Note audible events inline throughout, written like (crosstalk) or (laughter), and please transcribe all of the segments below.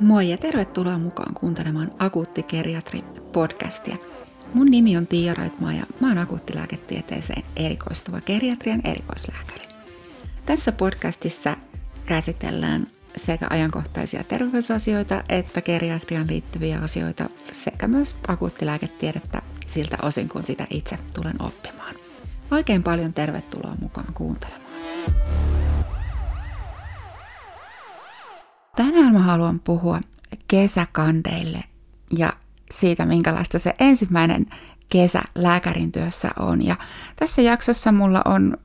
Moi ja tervetuloa mukaan kuuntelemaan Akuutti Geriatri-podcastia. Mun nimi on Tiia Raitmaa ja mä oon akuuttilääketieteeseen erikoistuva geriatrian erikoislääkäri. Tässä podcastissa käsitellään sekä ajankohtaisia terveysasioita että geriatrian liittyviä asioita sekä myös akuuttilääketiedettä siltä osin, kun sitä itse tulen oppimaan. Oikein paljon tervetuloa mukaan kuuntelemaan. Tänään mä haluan puhua kesäkandeille ja siitä, minkälaista se ensimmäinen kesä lääkärin työssä on. Ja tässä jaksossa mulla on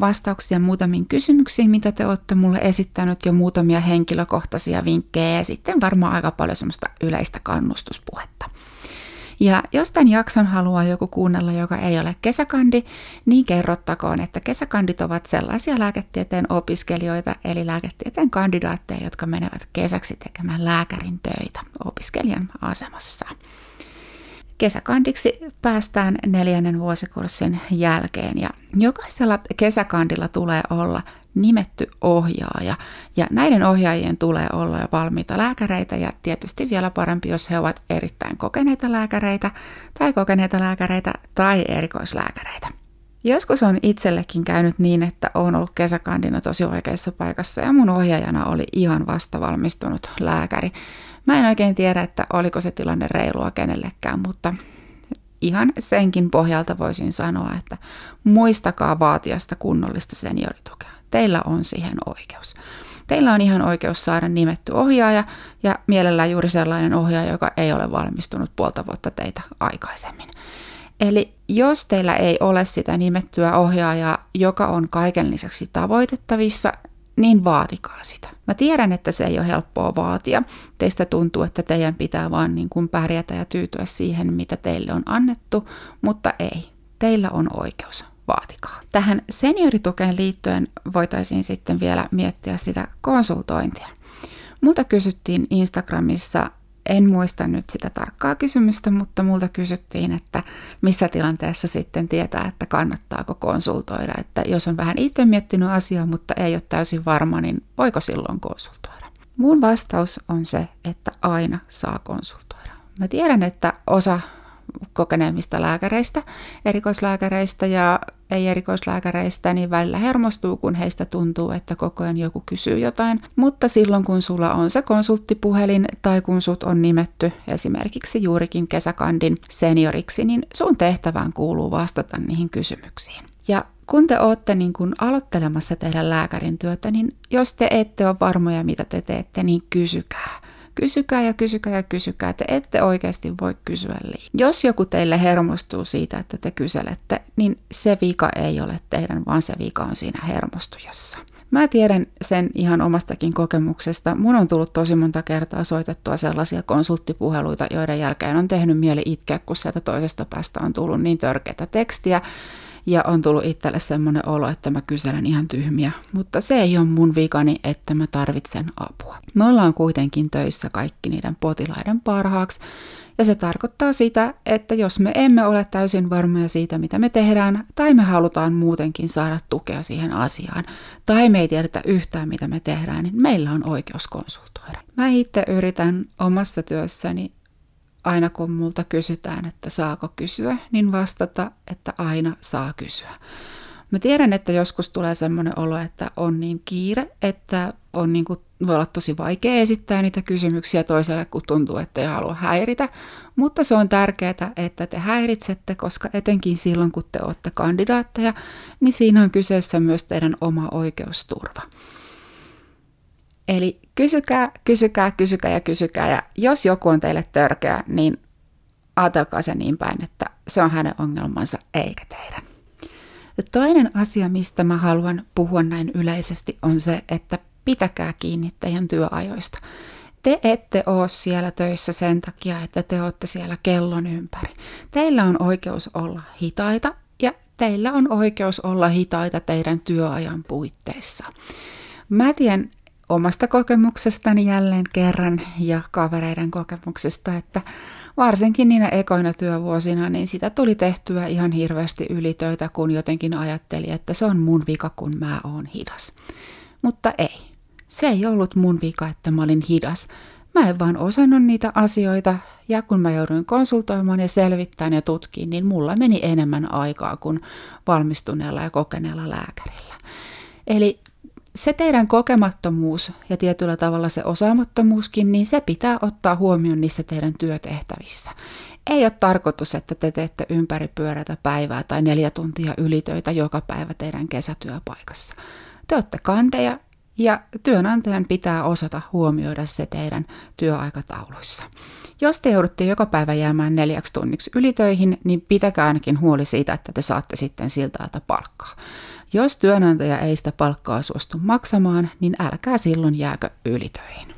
vastauksia muutamiin kysymyksiin, mitä te olette mulle esittänyt jo muutamia henkilökohtaisia vinkkejä ja sitten varmaan aika paljon semmoista yleistä kannustuspuhetta. Ja jos tämän jakson haluaa joku kuunnella, joka ei ole kesäkandi, niin kerrottakoon, että kesäkandit ovat sellaisia lääketieteen opiskelijoita, eli lääketieteen kandidaatteja, jotka menevät kesäksi tekemään lääkärin töitä opiskelijan asemassa. Kesäkandiksi päästään neljännen vuosikurssin jälkeen ja jokaisella kesäkandilla tulee olla nimetty ohjaaja. Ja näiden ohjaajien tulee olla jo valmiita lääkäreitä ja tietysti vielä parempi, jos he ovat erittäin kokeneita lääkäreitä tai kokeneita lääkäreitä tai erikoislääkäreitä. Joskus on itsellekin käynyt niin, että on ollut kesäkandina tosi oikeassa paikassa ja mun ohjaajana oli ihan vasta valmistunut lääkäri. Mä en oikein tiedä, että oliko se tilanne reilua kenellekään, mutta ihan senkin pohjalta voisin sanoa, että muistakaa vaatia sitä kunnollista senioritukea. Teillä on siihen oikeus. Teillä on ihan oikeus saada nimetty ohjaaja ja mielellään juuri sellainen ohjaaja, joka ei ole valmistunut puolta vuotta teitä aikaisemmin. Eli jos teillä ei ole sitä nimettyä ohjaajaa, joka on kaiken lisäksi tavoitettavissa, niin vaatikaa sitä. Mä tiedän, että se ei ole helppoa vaatia. Teistä tuntuu, että teidän pitää vaan niin kuin pärjätä ja tyytyä siihen, mitä teille on annettu, mutta ei. Teillä on oikeus vaatikaa. Tähän senioritukeen liittyen voitaisiin sitten vielä miettiä sitä konsultointia. Multa kysyttiin Instagramissa, en muista nyt sitä tarkkaa kysymystä, mutta multa kysyttiin, että missä tilanteessa sitten tietää, että kannattaako konsultoida. Että jos on vähän itse miettinyt asiaa, mutta ei ole täysin varma, niin voiko silloin konsultoida? Mun vastaus on se, että aina saa konsultoida. Mä tiedän, että osa kokeneemmista lääkäreistä, erikoislääkäreistä ja ei-erikoislääkäreistä, niin välillä hermostuu, kun heistä tuntuu, että koko ajan joku kysyy jotain. Mutta silloin, kun sulla on se konsulttipuhelin tai kun sut on nimetty esimerkiksi juurikin kesäkandin senioriksi, niin sun tehtävään kuuluu vastata niihin kysymyksiin. Ja kun te olette niin kun aloittelemassa tehdä lääkärin työtä, niin jos te ette ole varmoja, mitä te teette, niin kysykää Kysykää ja kysykää ja kysykää. Te ette oikeasti voi kysyä liikaa. Jos joku teille hermostuu siitä, että te kyselette, niin se vika ei ole teidän, vaan se vika on siinä hermostujassa. Mä tiedän sen ihan omastakin kokemuksesta. Mun on tullut tosi monta kertaa soitettua sellaisia konsulttipuheluita, joiden jälkeen on tehnyt mieli itkeä, kun sieltä toisesta päästä on tullut niin törkeitä tekstiä, ja on tullut itselle semmoinen olo, että mä kyselen ihan tyhmiä. Mutta se ei ole mun vikani, että mä tarvitsen apua. Me ollaan kuitenkin töissä kaikki niiden potilaiden parhaaksi. Ja se tarkoittaa sitä, että jos me emme ole täysin varmoja siitä, mitä me tehdään, tai me halutaan muutenkin saada tukea siihen asiaan, tai me ei tiedetä yhtään, mitä me tehdään, niin meillä on oikeus konsultoida. Mä itse yritän omassa työssäni aina kun multa kysytään, että saako kysyä, niin vastata, että aina saa kysyä. Mä tiedän, että joskus tulee semmoinen olo, että on niin kiire, että on niin kuin, voi olla tosi vaikea esittää niitä kysymyksiä toiselle, kun tuntuu, että ei halua häiritä. Mutta se on tärkeää, että te häiritsette, koska etenkin silloin, kun te olette kandidaatteja, niin siinä on kyseessä myös teidän oma oikeusturva. Eli kysykää, kysykää, kysykää ja kysykää. Ja jos joku on teille törkeä, niin ajatelkaa se niin päin, että se on hänen ongelmansa eikä teidän. Toinen asia, mistä mä haluan puhua näin yleisesti, on se, että pitäkää kiinni teidän työajoista. Te ette ole siellä töissä sen takia, että te olette siellä kellon ympäri. Teillä on oikeus olla hitaita ja teillä on oikeus olla hitaita teidän työajan puitteissa. Mä tiedän omasta kokemuksestani jälleen kerran ja kavereiden kokemuksesta, että varsinkin niinä ekoina työvuosina, niin sitä tuli tehtyä ihan hirveästi ylitöitä, kun jotenkin ajatteli, että se on mun vika, kun mä oon hidas. Mutta ei. Se ei ollut mun vika, että mä olin hidas. Mä en vaan osannut niitä asioita ja kun mä jouduin konsultoimaan ja selvittämään ja tutkiin, niin mulla meni enemmän aikaa kuin valmistuneella ja kokeneella lääkärillä. Eli se teidän kokemattomuus ja tietyllä tavalla se osaamattomuuskin, niin se pitää ottaa huomioon niissä teidän työtehtävissä. Ei ole tarkoitus, että te teette ympäri pyörätä päivää tai neljä tuntia ylitöitä joka päivä teidän kesätyöpaikassa. Te olette kandeja ja työnantajan pitää osata huomioida se teidän työaikatauluissa. Jos te joudutte joka päivä jäämään neljäksi tunniksi ylitöihin, niin pitäkää ainakin huoli siitä, että te saatte sitten siltä palkkaa. Jos työnantaja ei sitä palkkaa suostu maksamaan, niin älkää silloin jääkö ylitöihin.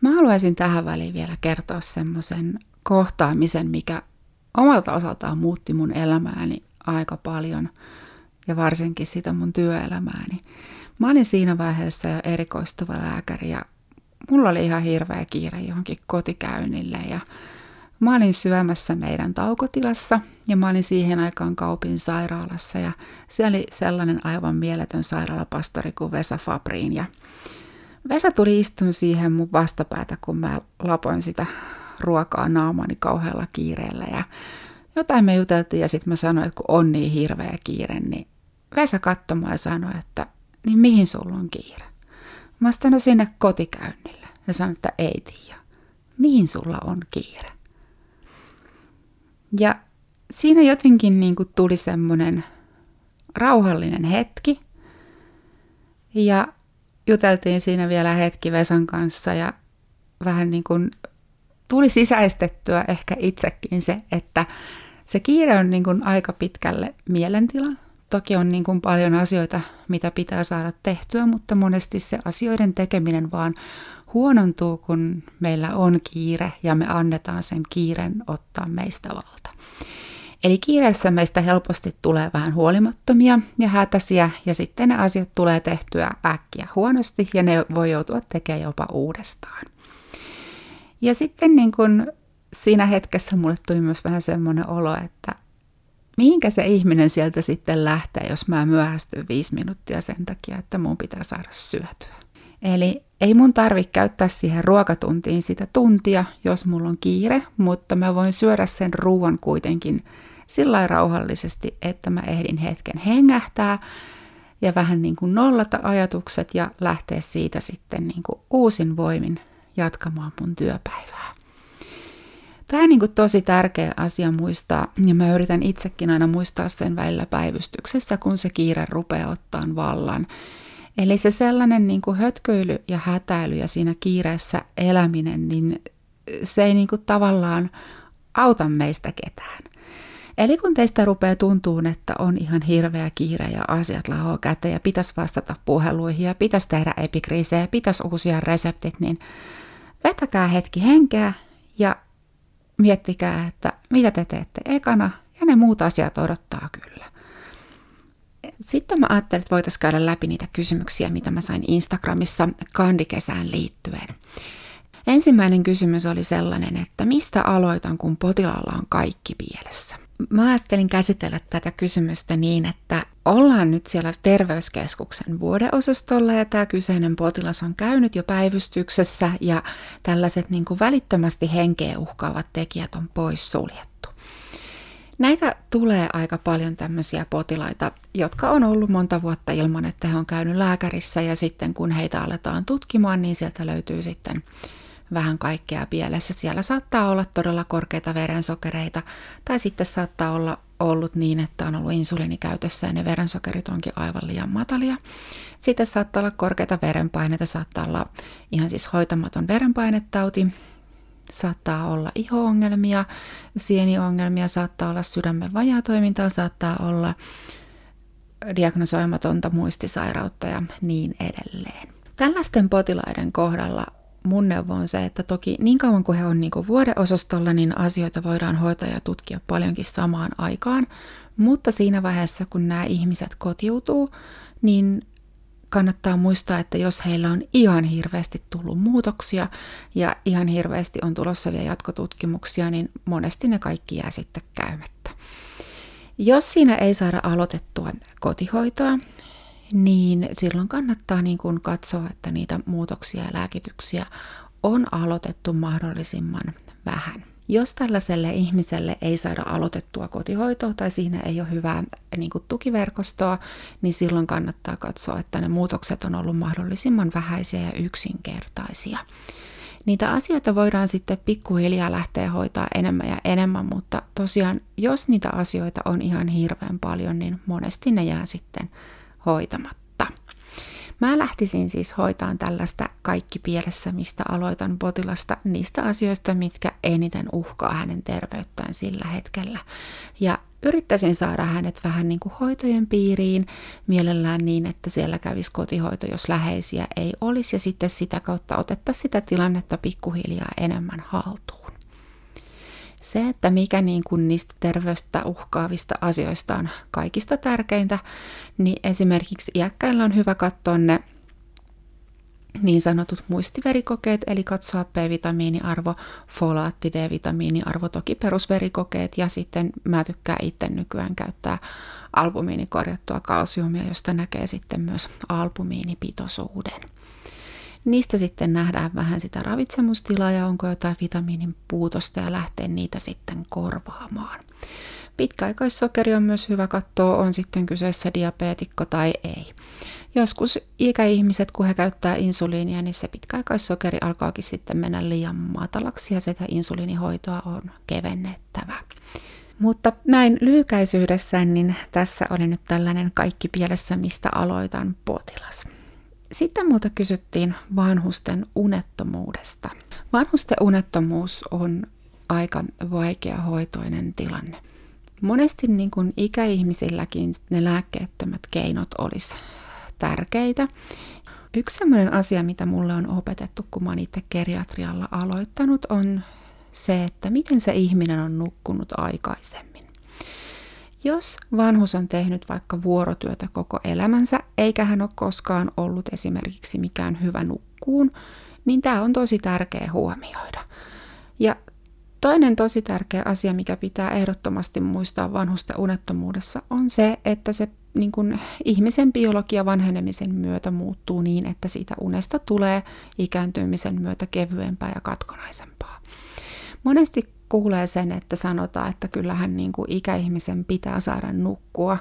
Mä haluaisin tähän väliin vielä kertoa semmoisen kohtaamisen, mikä omalta osaltaan muutti mun elämääni aika paljon ja varsinkin sitä mun työelämääni. Mä olin siinä vaiheessa jo erikoistuva lääkäri ja mulla oli ihan hirveä kiire johonkin kotikäynnille ja Mä olin syömässä meidän taukotilassa ja mä olin siihen aikaan Kaupin sairaalassa ja siellä oli sellainen aivan mieletön sairaalapastori kuin Vesa Fabriin ja Vesa tuli istumaan siihen mun vastapäätä, kun mä lapoin sitä ruokaa naamani kauhealla kiireellä ja jotain me juteltiin ja sitten mä sanoin, että kun on niin hirveä kiire, niin Vesa katsoi ja sanoi, että niin mihin sulla on kiire? Mä sanoin sinne kotikäynnille ja sanoin, että ei tiedä. Mihin sulla on kiire? Ja siinä jotenkin niin kuin tuli semmoinen rauhallinen hetki. Ja juteltiin siinä vielä hetki Vesan kanssa ja vähän niin kuin tuli sisäistettyä ehkä itsekin se, että se kiire on niin kuin aika pitkälle mielentila. Toki on niin kuin paljon asioita, mitä pitää saada tehtyä, mutta monesti se asioiden tekeminen vaan huonontuu, kun meillä on kiire ja me annetaan sen kiiren ottaa meistä valta. Eli kiireessä meistä helposti tulee vähän huolimattomia ja hätäisiä ja sitten ne asiat tulee tehtyä äkkiä huonosti ja ne voi joutua tekemään jopa uudestaan. Ja sitten niin kun siinä hetkessä mulle tuli myös vähän semmoinen olo, että mihinkä se ihminen sieltä sitten lähtee, jos mä myöhästyn viisi minuuttia sen takia, että mun pitää saada syötyä. Eli ei mun tarvi käyttää siihen ruokatuntiin sitä tuntia, jos mulla on kiire, mutta mä voin syödä sen ruoan kuitenkin sillä rauhallisesti, että mä ehdin hetken hengähtää ja vähän niin kuin nollata ajatukset ja lähteä siitä sitten niin kuin uusin voimin jatkamaan mun työpäivää. Tämä on niin kuin tosi tärkeä asia muistaa, ja mä yritän itsekin aina muistaa sen välillä päivystyksessä, kun se kiire rupeaa ottaa vallan. Eli se sellainen niin kuin hötköily ja hätäily ja siinä kiireessä eläminen, niin se ei niin kuin tavallaan auta meistä ketään. Eli kun teistä rupeaa tuntuu, että on ihan hirveä kiire ja asiat lahoaa käteen ja pitäisi vastata puheluihin ja pitäisi tehdä epikriisejä ja pitäisi uusia reseptit, niin vetäkää hetki henkeä ja miettikää, että mitä te teette ekana ja ne muut asiat odottaa kyllä. Sitten mä ajattelin, että voitaisiin käydä läpi niitä kysymyksiä, mitä mä sain Instagramissa kandikesään liittyen. Ensimmäinen kysymys oli sellainen, että mistä aloitan, kun potilaalla on kaikki pielessä? Mä ajattelin käsitellä tätä kysymystä niin, että ollaan nyt siellä terveyskeskuksen vuodeosastolla ja tämä kyseinen potilas on käynyt jo päivystyksessä ja tällaiset niin kuin välittömästi henkeä uhkaavat tekijät on pois suljettu. Näitä tulee aika paljon tämmöisiä potilaita, jotka on ollut monta vuotta ilman, että he on käynyt lääkärissä ja sitten kun heitä aletaan tutkimaan, niin sieltä löytyy sitten vähän kaikkea pielessä. Siellä saattaa olla todella korkeita verensokereita tai sitten saattaa olla ollut niin, että on ollut insuliinikäytössä ja ne verensokerit onkin aivan liian matalia. Sitten saattaa olla korkeita verenpaineita, saattaa olla ihan siis hoitamaton verenpainetauti, saattaa olla iho-ongelmia, sieniongelmia, saattaa olla sydämen vajaatoimintaa, saattaa olla diagnosoimatonta muistisairautta ja niin edelleen. Tällaisten potilaiden kohdalla mun neuvo on se, että toki niin kauan kuin he on niin vuodeosastolla, niin asioita voidaan hoitaa ja tutkia paljonkin samaan aikaan, mutta siinä vaiheessa, kun nämä ihmiset kotiutuu, niin kannattaa muistaa, että jos heillä on ihan hirveästi tullut muutoksia ja ihan hirveästi on tulossa vielä jatkotutkimuksia, niin monesti ne kaikki jää sitten käymättä. Jos siinä ei saada aloitettua kotihoitoa, niin silloin kannattaa niin kuin katsoa, että niitä muutoksia ja lääkityksiä on aloitettu mahdollisimman vähän. Jos tällaiselle ihmiselle ei saada aloitettua kotihoitoa tai siinä ei ole hyvää niin kuin tukiverkostoa, niin silloin kannattaa katsoa, että ne muutokset on ollut mahdollisimman vähäisiä ja yksinkertaisia. Niitä asioita voidaan sitten pikkuhiljaa lähteä hoitaa enemmän ja enemmän, mutta tosiaan jos niitä asioita on ihan hirveän paljon, niin monesti ne jää sitten hoitamatta. Mä lähtisin siis hoitaan tällaista kaikki pielessä, mistä aloitan potilasta niistä asioista, mitkä eniten uhkaa hänen terveyttään sillä hetkellä. Ja yrittäisin saada hänet vähän niin kuin hoitojen piiriin, mielellään niin, että siellä kävisi kotihoito, jos läheisiä ei olisi, ja sitten sitä kautta otetta sitä tilannetta pikkuhiljaa enemmän haltuun. Se, että mikä niin kuin niistä terveystä uhkaavista asioista on kaikista tärkeintä, niin esimerkiksi iäkkäillä on hyvä katsoa ne niin sanotut muistiverikokeet, eli katsoa B-vitamiiniarvo, folaatti, D-vitamiiniarvo, toki perusverikokeet, ja sitten mä tykkään itse nykyään käyttää albumiinikorjattua kalsiumia, josta näkee sitten myös albumiinipitoisuuden. Niistä sitten nähdään vähän sitä ravitsemustilaa ja onko jotain vitamiinin puutosta ja lähtee niitä sitten korvaamaan. Pitkäaikaissokeri on myös hyvä katsoa, on sitten kyseessä diabeetikko tai ei. Joskus ikäihmiset, kun he käyttää insuliinia, niin se pitkäaikaissokeri alkaakin sitten mennä liian matalaksi ja sitä insuliinihoitoa on kevennettävä. Mutta näin lyhykäisyydessään, niin tässä oli nyt tällainen kaikki pielessä, mistä aloitan potilas. Sitten muuta kysyttiin vanhusten unettomuudesta. Vanhusten unettomuus on aika vaikea hoitoinen tilanne. Monesti niin kuin ikäihmisilläkin ne lääkkeettömät keinot olisi tärkeitä. Yksi sellainen asia, mitä mulle on opetettu, kun mä itse geriatrialla aloittanut, on se, että miten se ihminen on nukkunut aikaisemmin. Jos vanhus on tehnyt vaikka vuorotyötä koko elämänsä, eikä hän ole koskaan ollut esimerkiksi mikään hyvä nukkuun, niin tämä on tosi tärkeä huomioida. Ja toinen tosi tärkeä asia, mikä pitää ehdottomasti muistaa vanhusten unettomuudessa, on se, että se niin kuin ihmisen biologia vanhenemisen myötä muuttuu niin, että siitä unesta tulee ikääntymisen myötä kevyempää ja katkonaisempaa. Monesti kuulee sen, että sanotaan, että kyllähän niin kuin ikäihmisen pitää saada nukkua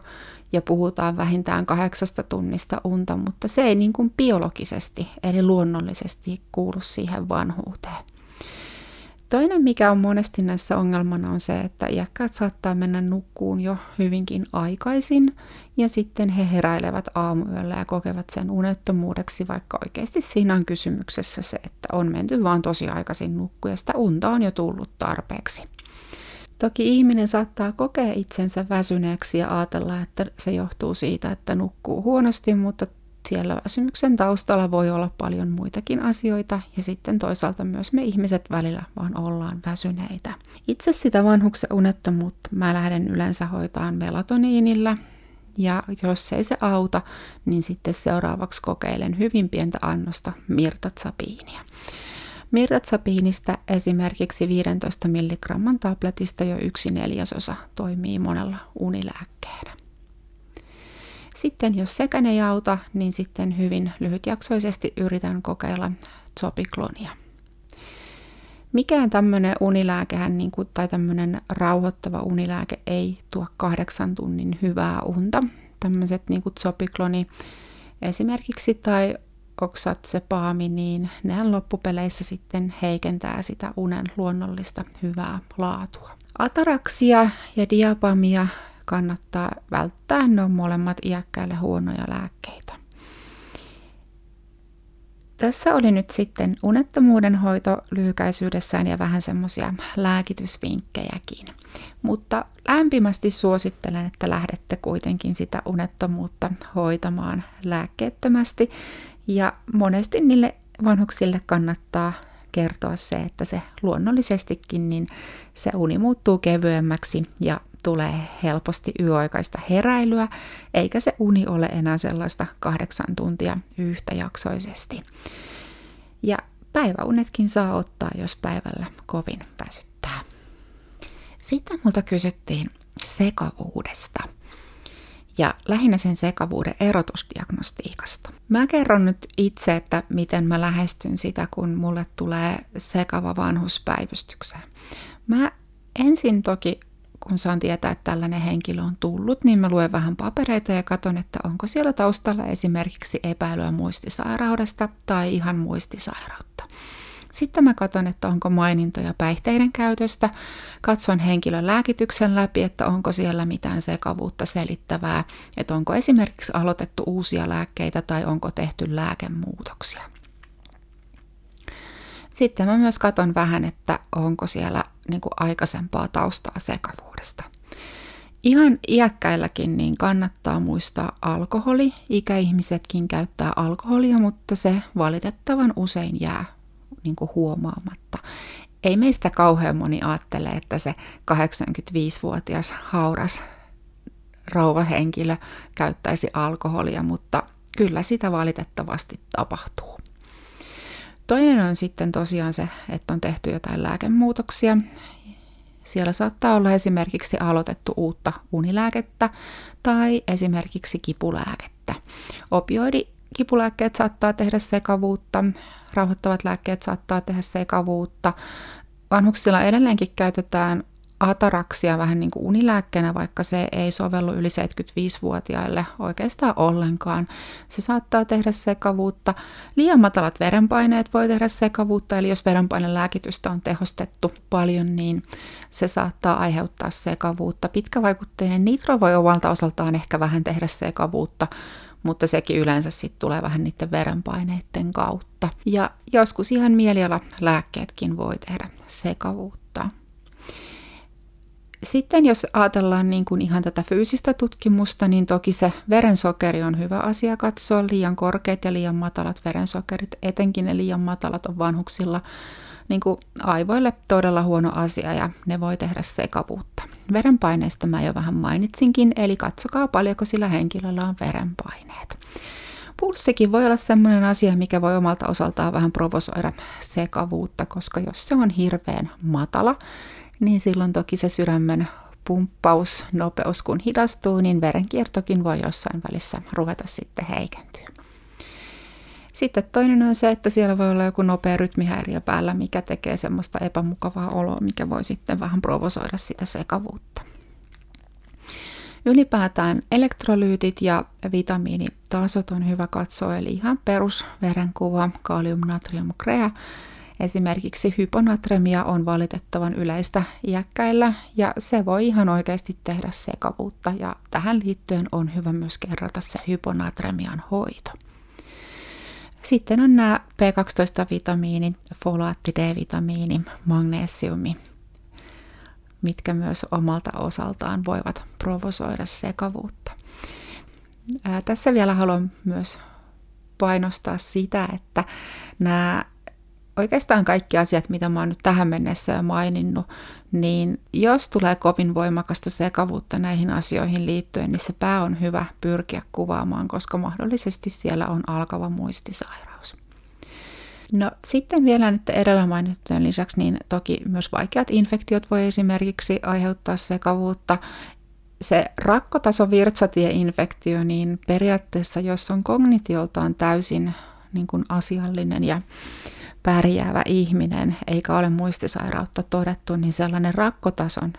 ja puhutaan vähintään kahdeksasta tunnista unta, mutta se ei niin kuin biologisesti eli luonnollisesti kuulu siihen vanhuuteen. Toinen, mikä on monesti näissä ongelmana, on se, että iäkkäät saattaa mennä nukkuun jo hyvinkin aikaisin, ja sitten he heräilevät aamuyöllä ja kokevat sen unettomuudeksi, vaikka oikeasti siinä on kysymyksessä se, että on menty vaan tosi aikaisin nukkuun, ja sitä unta on jo tullut tarpeeksi. Toki ihminen saattaa kokea itsensä väsyneeksi ja ajatella, että se johtuu siitä, että nukkuu huonosti, mutta siellä väsymyksen taustalla voi olla paljon muitakin asioita ja sitten toisaalta myös me ihmiset välillä vaan ollaan väsyneitä. Itse sitä vanhuksen unettomuutta mä lähden yleensä hoitaan melatoniinilla ja jos ei se auta, niin sitten seuraavaksi kokeilen hyvin pientä annosta mirtatsapiinia. Mirtatsapiinista esimerkiksi 15 mg tabletista jo yksi neljäsosa toimii monella unilääkkeenä. Sitten jos sekään ei auta, niin sitten hyvin lyhytjaksoisesti yritän kokeilla zopiklonia. Mikään tämmöinen unilääkehän niin kuin, tai tämmöinen rauhoittava unilääke ei tuo kahdeksan tunnin hyvää unta. Tämmöiset niin kuin zopikloni esimerkiksi tai oksatsepaami, niin nehän loppupeleissä sitten heikentää sitä unen luonnollista hyvää laatua. Ataraksia ja diapamia kannattaa välttää. Ne on molemmat iäkkäille huonoja lääkkeitä. Tässä oli nyt sitten unettomuuden hoito lyhykäisyydessään ja vähän semmoisia lääkitysvinkkejäkin. Mutta lämpimästi suosittelen, että lähdette kuitenkin sitä unettomuutta hoitamaan lääkkeettömästi. Ja monesti niille vanhuksille kannattaa kertoa se, että se luonnollisestikin niin se uni muuttuu kevyemmäksi ja tulee helposti yöaikaista heräilyä, eikä se uni ole enää sellaista kahdeksan tuntia yhtäjaksoisesti. Ja päiväunetkin saa ottaa, jos päivällä kovin väsyttää. Sitten multa kysyttiin sekavuudesta. ja lähinnä sen sekavuuden erotusdiagnostiikasta. Mä kerron nyt itse, että miten mä lähestyn sitä, kun mulle tulee sekava vanhuspäivystykseen. Mä ensin toki kun saan tietää, että tällainen henkilö on tullut, niin mä luen vähän papereita ja katson, että onko siellä taustalla esimerkiksi epäilyä muistisairaudesta tai ihan muistisairautta. Sitten mä katson, että onko mainintoja päihteiden käytöstä. Katson henkilön lääkityksen läpi, että onko siellä mitään sekavuutta selittävää, että onko esimerkiksi aloitettu uusia lääkkeitä tai onko tehty lääkemuutoksia. Sitten mä myös katson vähän, että onko siellä niin kuin aikaisempaa taustaa sekavuudesta. Ihan iäkkäilläkin niin kannattaa muistaa alkoholi. Ikäihmisetkin käyttää alkoholia, mutta se valitettavan usein jää niin kuin huomaamatta. Ei meistä kauhean moni ajattele, että se 85-vuotias hauras rouvahenkilö käyttäisi alkoholia, mutta kyllä sitä valitettavasti tapahtuu. Toinen on sitten tosiaan se, että on tehty jotain lääkemuutoksia. Siellä saattaa olla esimerkiksi aloitettu uutta unilääkettä tai esimerkiksi kipulääkettä. Opioidi kipulääkkeet saattaa tehdä sekavuutta, rauhoittavat lääkkeet saattaa tehdä sekavuutta. Vanhuksilla edelleenkin käytetään ataraksia vähän niin kuin unilääkkeenä, vaikka se ei sovellu yli 75-vuotiaille oikeastaan ollenkaan. Se saattaa tehdä sekavuutta. Liian matalat verenpaineet voi tehdä sekavuutta, eli jos verenpainelääkitystä on tehostettu paljon, niin se saattaa aiheuttaa sekavuutta. Pitkävaikutteinen nitro voi omalta osaltaan ehkä vähän tehdä sekavuutta, mutta sekin yleensä sitten tulee vähän niiden verenpaineiden kautta. Ja joskus ihan mielialalääkkeetkin voi tehdä sekavuutta. Sitten jos ajatellaan niin kuin ihan tätä fyysistä tutkimusta, niin toki se verensokeri on hyvä asia katsoa. Liian korkeat ja liian matalat verensokerit, etenkin ne liian matalat on vanhuksilla niin kuin aivoille todella huono asia ja ne voi tehdä sekavuutta. Verenpaineesta mä jo vähän mainitsinkin, eli katsokaa paljonko sillä henkilöllä on verenpaineet. Pulssikin voi olla sellainen asia, mikä voi omalta osaltaan vähän provosoida sekavuutta, koska jos se on hirveän matala, niin silloin toki se sydämen pumppausnopeus kun hidastuu, niin verenkiertokin voi jossain välissä ruveta sitten heikentyä. Sitten toinen on se, että siellä voi olla joku nopea rytmihäiriö päällä, mikä tekee semmoista epämukavaa oloa, mikä voi sitten vähän provosoida sitä sekavuutta. Ylipäätään elektrolyytit ja vitamiinitasot on hyvä katsoa, eli ihan perusverenkuva, kalium, natrium, krea. Esimerkiksi hyponatremia on valitettavan yleistä iäkkäillä ja se voi ihan oikeasti tehdä sekavuutta ja tähän liittyen on hyvä myös kerrata se hyponatremian hoito. Sitten on nämä B12-vitamiini, folaatti, D-vitamiini, magnesiumi, mitkä myös omalta osaltaan voivat provosoida sekavuutta. Ää, tässä vielä haluan myös painostaa sitä, että nämä oikeastaan kaikki asiat, mitä mä oon nyt tähän mennessä jo maininnut, niin jos tulee kovin voimakasta sekavuutta näihin asioihin liittyen, niin se pää on hyvä pyrkiä kuvaamaan, koska mahdollisesti siellä on alkava muistisairaus. No sitten vielä nyt edellä mainittujen lisäksi, niin toki myös vaikeat infektiot voi esimerkiksi aiheuttaa sekavuutta. Se rakkotaso virtsatieinfektio, niin periaatteessa jos on kognitioltaan täysin niin kuin asiallinen ja pärjäävä ihminen, eikä ole muistisairautta todettu, niin sellainen rakkotason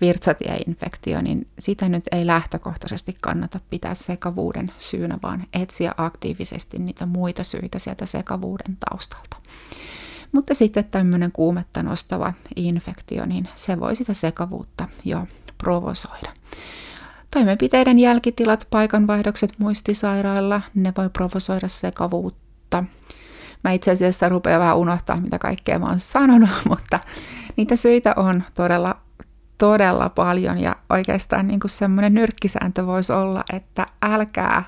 virtsatieinfektio, niin sitä nyt ei lähtökohtaisesti kannata pitää sekavuuden syynä, vaan etsiä aktiivisesti niitä muita syitä sieltä sekavuuden taustalta. Mutta sitten tämmöinen kuumetta nostava infektio, niin se voi sitä sekavuutta jo provosoida. Toimenpiteiden jälkitilat, paikanvaihdokset muistisairailla, ne voi provosoida sekavuutta. Mä itse asiassa rupean vähän unohtaa, mitä kaikkea mä oon sanonut, (laughs) mutta niitä syitä on todella, todella paljon ja oikeastaan niin semmoinen nyrkkisääntö voisi olla, että älkää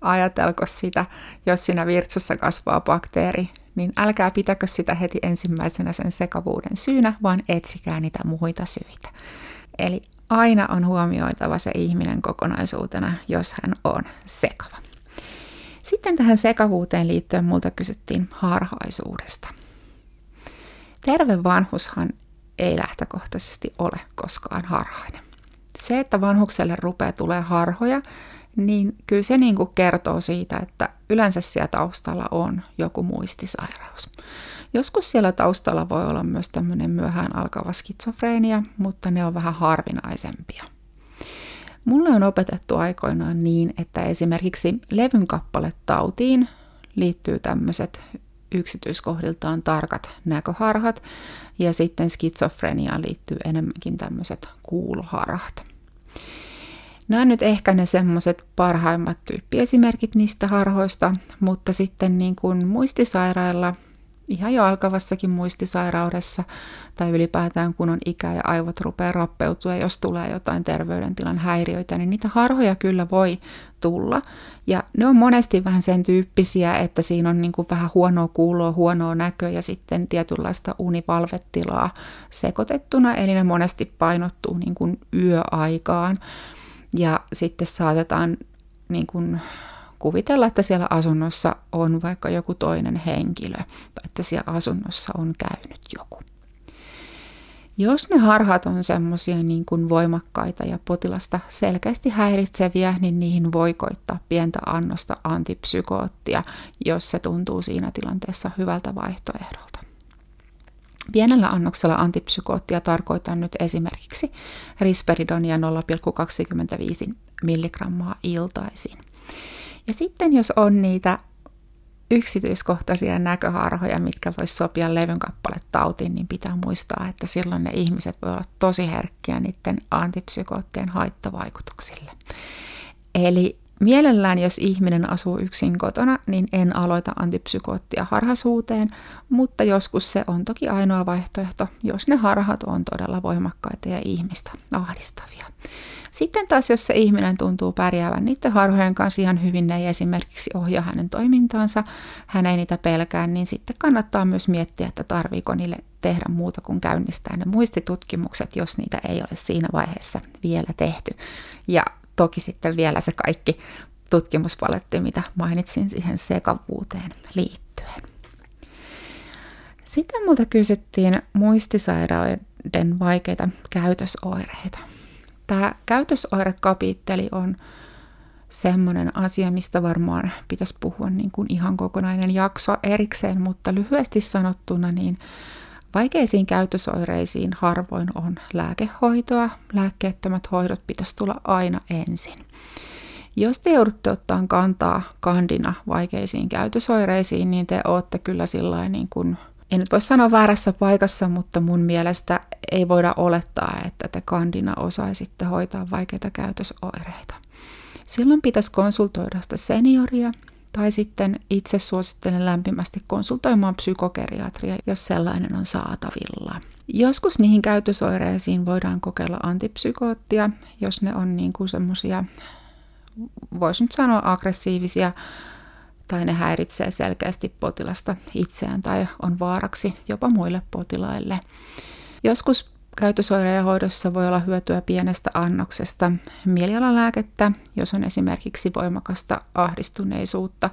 ajatelko sitä, jos siinä virtsassa kasvaa bakteeri, niin älkää pitäkö sitä heti ensimmäisenä sen sekavuuden syynä, vaan etsikää niitä muita syitä. Eli aina on huomioitava se ihminen kokonaisuutena, jos hän on sekava. Sitten tähän sekavuuteen liittyen multa kysyttiin harhaisuudesta. Terve vanhushan ei lähtökohtaisesti ole koskaan harhainen. Se, että vanhukselle rupeaa tulee harhoja, niin kyllä se niin kuin kertoo siitä, että yleensä siellä taustalla on joku muistisairaus. Joskus siellä taustalla voi olla myös tämmöinen myöhään alkava skitsofreenia, mutta ne on vähän harvinaisempia. Mulle on opetettu aikoinaan niin, että esimerkiksi levyn tautiin liittyy tämmöiset yksityiskohdiltaan tarkat näköharhat ja sitten skitsofreniaan liittyy enemmänkin tämmöiset kuuloharhat. Nämä on nyt ehkä ne semmoiset parhaimmat tyyppiesimerkit niistä harhoista, mutta sitten niin kuin muistisairailla ihan jo alkavassakin muistisairaudessa tai ylipäätään kun on ikä ja aivot rupeaa rappeutua jos tulee jotain terveydentilan häiriöitä, niin niitä harhoja kyllä voi tulla. Ja ne on monesti vähän sen tyyppisiä, että siinä on niin kuin vähän huonoa kuuloa, huonoa näköä ja sitten tietynlaista unipalvetilaa sekoitettuna, eli ne monesti painottuu niin kuin yöaikaan ja sitten saatetaan niin kuin kuvitella, että siellä asunnossa on vaikka joku toinen henkilö tai että siellä asunnossa on käynyt joku. Jos ne harhat on semmoisia niin kuin voimakkaita ja potilasta selkeästi häiritseviä, niin niihin voi koittaa pientä annosta antipsykoottia, jos se tuntuu siinä tilanteessa hyvältä vaihtoehdolta. Pienellä annoksella antipsykoottia tarkoitan nyt esimerkiksi risperidonia 0,25 milligrammaa iltaisin. Ja sitten jos on niitä yksityiskohtaisia näköharhoja, mitkä vois sopia levyn tautiin, niin pitää muistaa, että silloin ne ihmiset voi olla tosi herkkiä niiden antipsykoottien haittavaikutuksille. Eli Mielellään, jos ihminen asuu yksin kotona, niin en aloita antipsykoottia harhasuuteen, mutta joskus se on toki ainoa vaihtoehto, jos ne harhat on todella voimakkaita ja ihmistä ahdistavia. Sitten taas, jos se ihminen tuntuu pärjäävän niiden harhojen kanssa ihan hyvin, ne ei esimerkiksi ohjaa hänen toimintaansa, hän ei niitä pelkää, niin sitten kannattaa myös miettiä, että tarviiko niille tehdä muuta kuin käynnistää ne muistitutkimukset, jos niitä ei ole siinä vaiheessa vielä tehty. Ja toki sitten vielä se kaikki tutkimuspaletti, mitä mainitsin siihen sekavuuteen liittyen. Sitten multa kysyttiin muistisairauden vaikeita käytösoireita. Tämä käytösoirekapitteli on semmoinen asia, mistä varmaan pitäisi puhua niin kuin ihan kokonainen jakso erikseen, mutta lyhyesti sanottuna niin Vaikeisiin käytösoireisiin harvoin on lääkehoitoa. Lääkkeettömät hoidot pitäisi tulla aina ensin. Jos te joudutte ottaa kantaa kandina vaikeisiin käytösoireisiin, niin te olette kyllä sillä niin kuin, en nyt voi sanoa väärässä paikassa, mutta mun mielestä ei voida olettaa, että te kandina osaisitte hoitaa vaikeita käytösoireita. Silloin pitäisi konsultoida sitä senioria, tai sitten itse suosittelen lämpimästi konsultoimaan psykokeriatria, jos sellainen on saatavilla. Joskus niihin käytösoireisiin voidaan kokeilla antipsykoottia, jos ne on niin kuin semmoisia, voisi nyt sanoa aggressiivisia, tai ne häiritsee selkeästi potilasta itseään tai on vaaraksi jopa muille potilaille. Joskus Käytösoireiden hoidossa voi olla hyötyä pienestä annoksesta mielialalääkettä, jos on esimerkiksi voimakasta ahdistuneisuutta.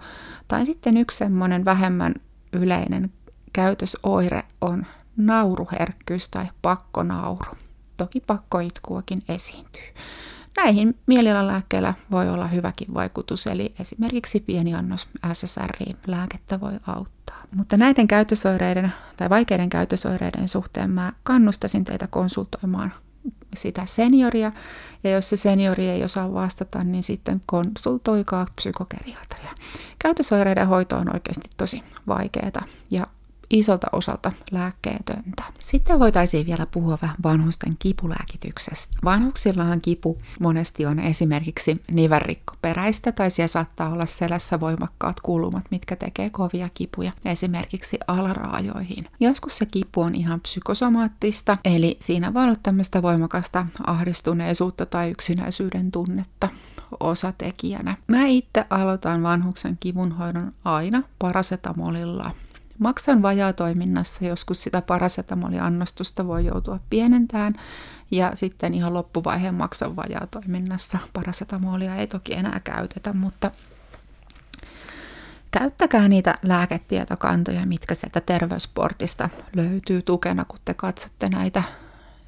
Tai sitten yksi semmoinen vähemmän yleinen käytösoire on nauruherkkyys tai pakkonauru. Toki pakkoitkuakin esiintyy. Näihin mielialalääkkeillä voi olla hyväkin vaikutus, eli esimerkiksi pieni annos SSRI-lääkettä voi auttaa. Mutta näiden käytösoireiden tai vaikeiden käytösoireiden suhteen mä kannustaisin teitä konsultoimaan sitä senioria, ja jos se seniori ei osaa vastata, niin sitten konsultoikaa psykokeriatria. Käytösoireiden hoito on oikeasti tosi vaikeaa, ja isolta osalta lääkkeetöntä. Sitten voitaisiin vielä puhua vähän vanhusten kipulääkityksestä. Vanhuksillahan kipu monesti on esimerkiksi nivelrikkoperäistä tai siellä saattaa olla selässä voimakkaat kulumat, mitkä tekee kovia kipuja, esimerkiksi alaraajoihin. Joskus se kipu on ihan psykosomaattista, eli siinä voi olla tämmöistä voimakasta ahdistuneisuutta tai yksinäisyyden tunnetta osatekijänä. Mä itse aloitan vanhuksen kivunhoidon aina parasetamolilla Maksan vajaatoiminnassa joskus sitä parasetamoliannostusta voi joutua pienentään ja sitten ihan loppuvaiheen maksan vajaatoiminnassa parasetamolia ei toki enää käytetä, mutta käyttäkää niitä lääketietokantoja, mitkä sieltä terveysportista löytyy tukena, kun te katsotte näitä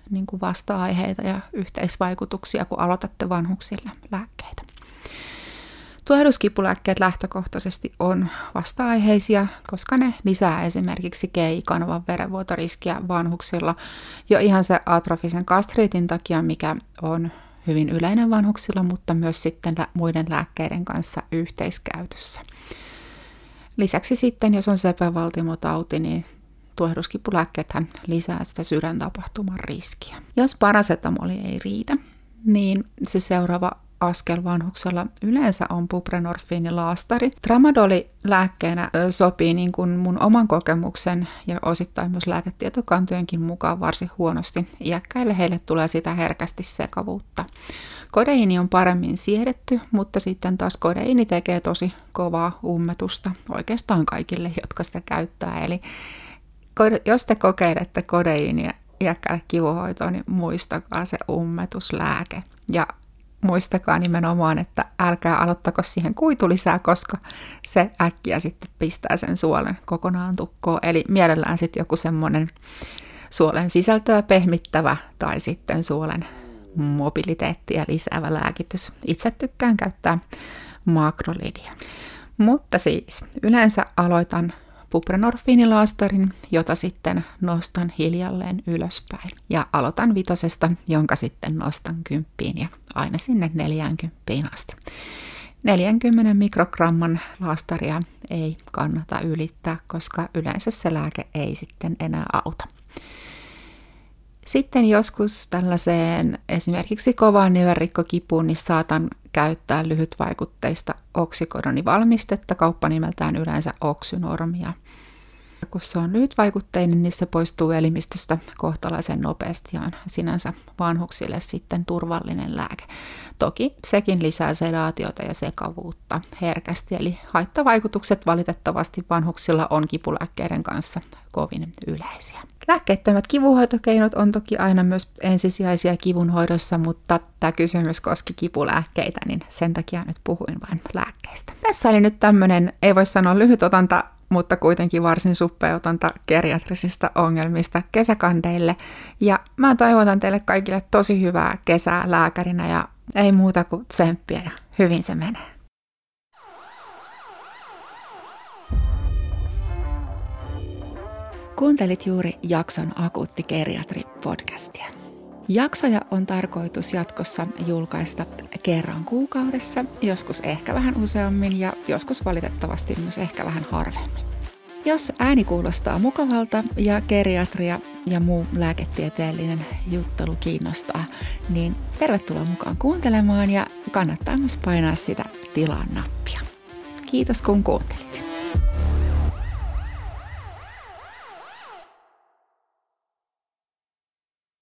niin kuin vasta-aiheita ja yhteisvaikutuksia, kun aloitatte vanhuksille lääkkeitä. Tuohduskipulääkkeet lähtökohtaisesti on vasta-aiheisia, koska ne lisää esimerkiksi GI-kanavan verenvuotoriskiä vanhuksilla jo ihan se atrofisen kastriitin takia, mikä on hyvin yleinen vanhuksilla, mutta myös sitten muiden lääkkeiden kanssa yhteiskäytössä. Lisäksi sitten, jos on sepelvaltimotauti, niin tuohduskipulääkkeethän lisää sitä sydäntapahtuman riskiä. Jos parasetamoli ei riitä, niin se seuraava askel vanhuksella yleensä on buprenorfiinilaastari. Tramadoli lääkkeenä sopii niin kuin mun oman kokemuksen ja osittain myös lääketietokantojenkin mukaan varsin huonosti. Iäkkäille heille tulee sitä herkästi sekavuutta. Kodeiini on paremmin siedetty, mutta sitten taas kodeiini tekee tosi kovaa ummetusta oikeastaan kaikille, jotka sitä käyttää. Eli jos te kokeilette kodeiinia iäkkäälle kivuhoitoon, niin muistakaa se ummetuslääke. Ja muistakaa nimenomaan, että älkää aloittako siihen kuitulisää, koska se äkkiä sitten pistää sen suolen kokonaan tukkoon. Eli mielellään sitten joku semmoinen suolen sisältöä pehmittävä tai sitten suolen mobiliteettia lisäävä lääkitys. Itse tykkään käyttää makrolidia. Mutta siis yleensä aloitan buprenorfiinilaastarin, jota sitten nostan hiljalleen ylöspäin. Ja aloitan vitosesta, jonka sitten nostan kymppiin ja aina sinne 40 asti. 40 mikrogramman laastaria ei kannata ylittää, koska yleensä se lääke ei sitten enää auta. Sitten joskus tällaiseen esimerkiksi kovaan nivelrikkokipuun, niin saatan käyttää lyhytvaikutteista oksikodonivalmistetta, kauppanimeltään yleensä oksynormia. Kun se on lyhytvaikutteinen, niin se poistuu elimistöstä kohtalaisen nopeasti ja on sinänsä vanhuksille sitten turvallinen lääke. Toki sekin lisää sedaatiota ja sekavuutta herkästi, eli haittavaikutukset valitettavasti vanhuksilla on kipulääkkeiden kanssa kovin yleisiä. Lääkkeettömät kivuhoitokeinot on toki aina myös ensisijaisia kivunhoidossa, mutta tämä kysymys koski kipulääkkeitä, niin sen takia nyt puhuin vain lääkkeistä. Tässä oli nyt tämmöinen, ei voi sanoa lyhyt otanta mutta kuitenkin varsin suppeutanta geriatrisista ongelmista kesäkandeille. Ja mä toivotan teille kaikille tosi hyvää kesää lääkärinä ja ei muuta kuin tsemppiä ja hyvin se menee. Kuuntelit juuri jakson Akuutti Geriatri podcastia. Jaksoja on tarkoitus jatkossa julkaista kerran kuukaudessa, joskus ehkä vähän useammin ja joskus valitettavasti myös ehkä vähän harvemmin. Jos ääni kuulostaa mukavalta ja geriatria ja muu lääketieteellinen juttelu kiinnostaa, niin tervetuloa mukaan kuuntelemaan ja kannattaa myös painaa sitä tilaan nappia. Kiitos kun kuuntelit.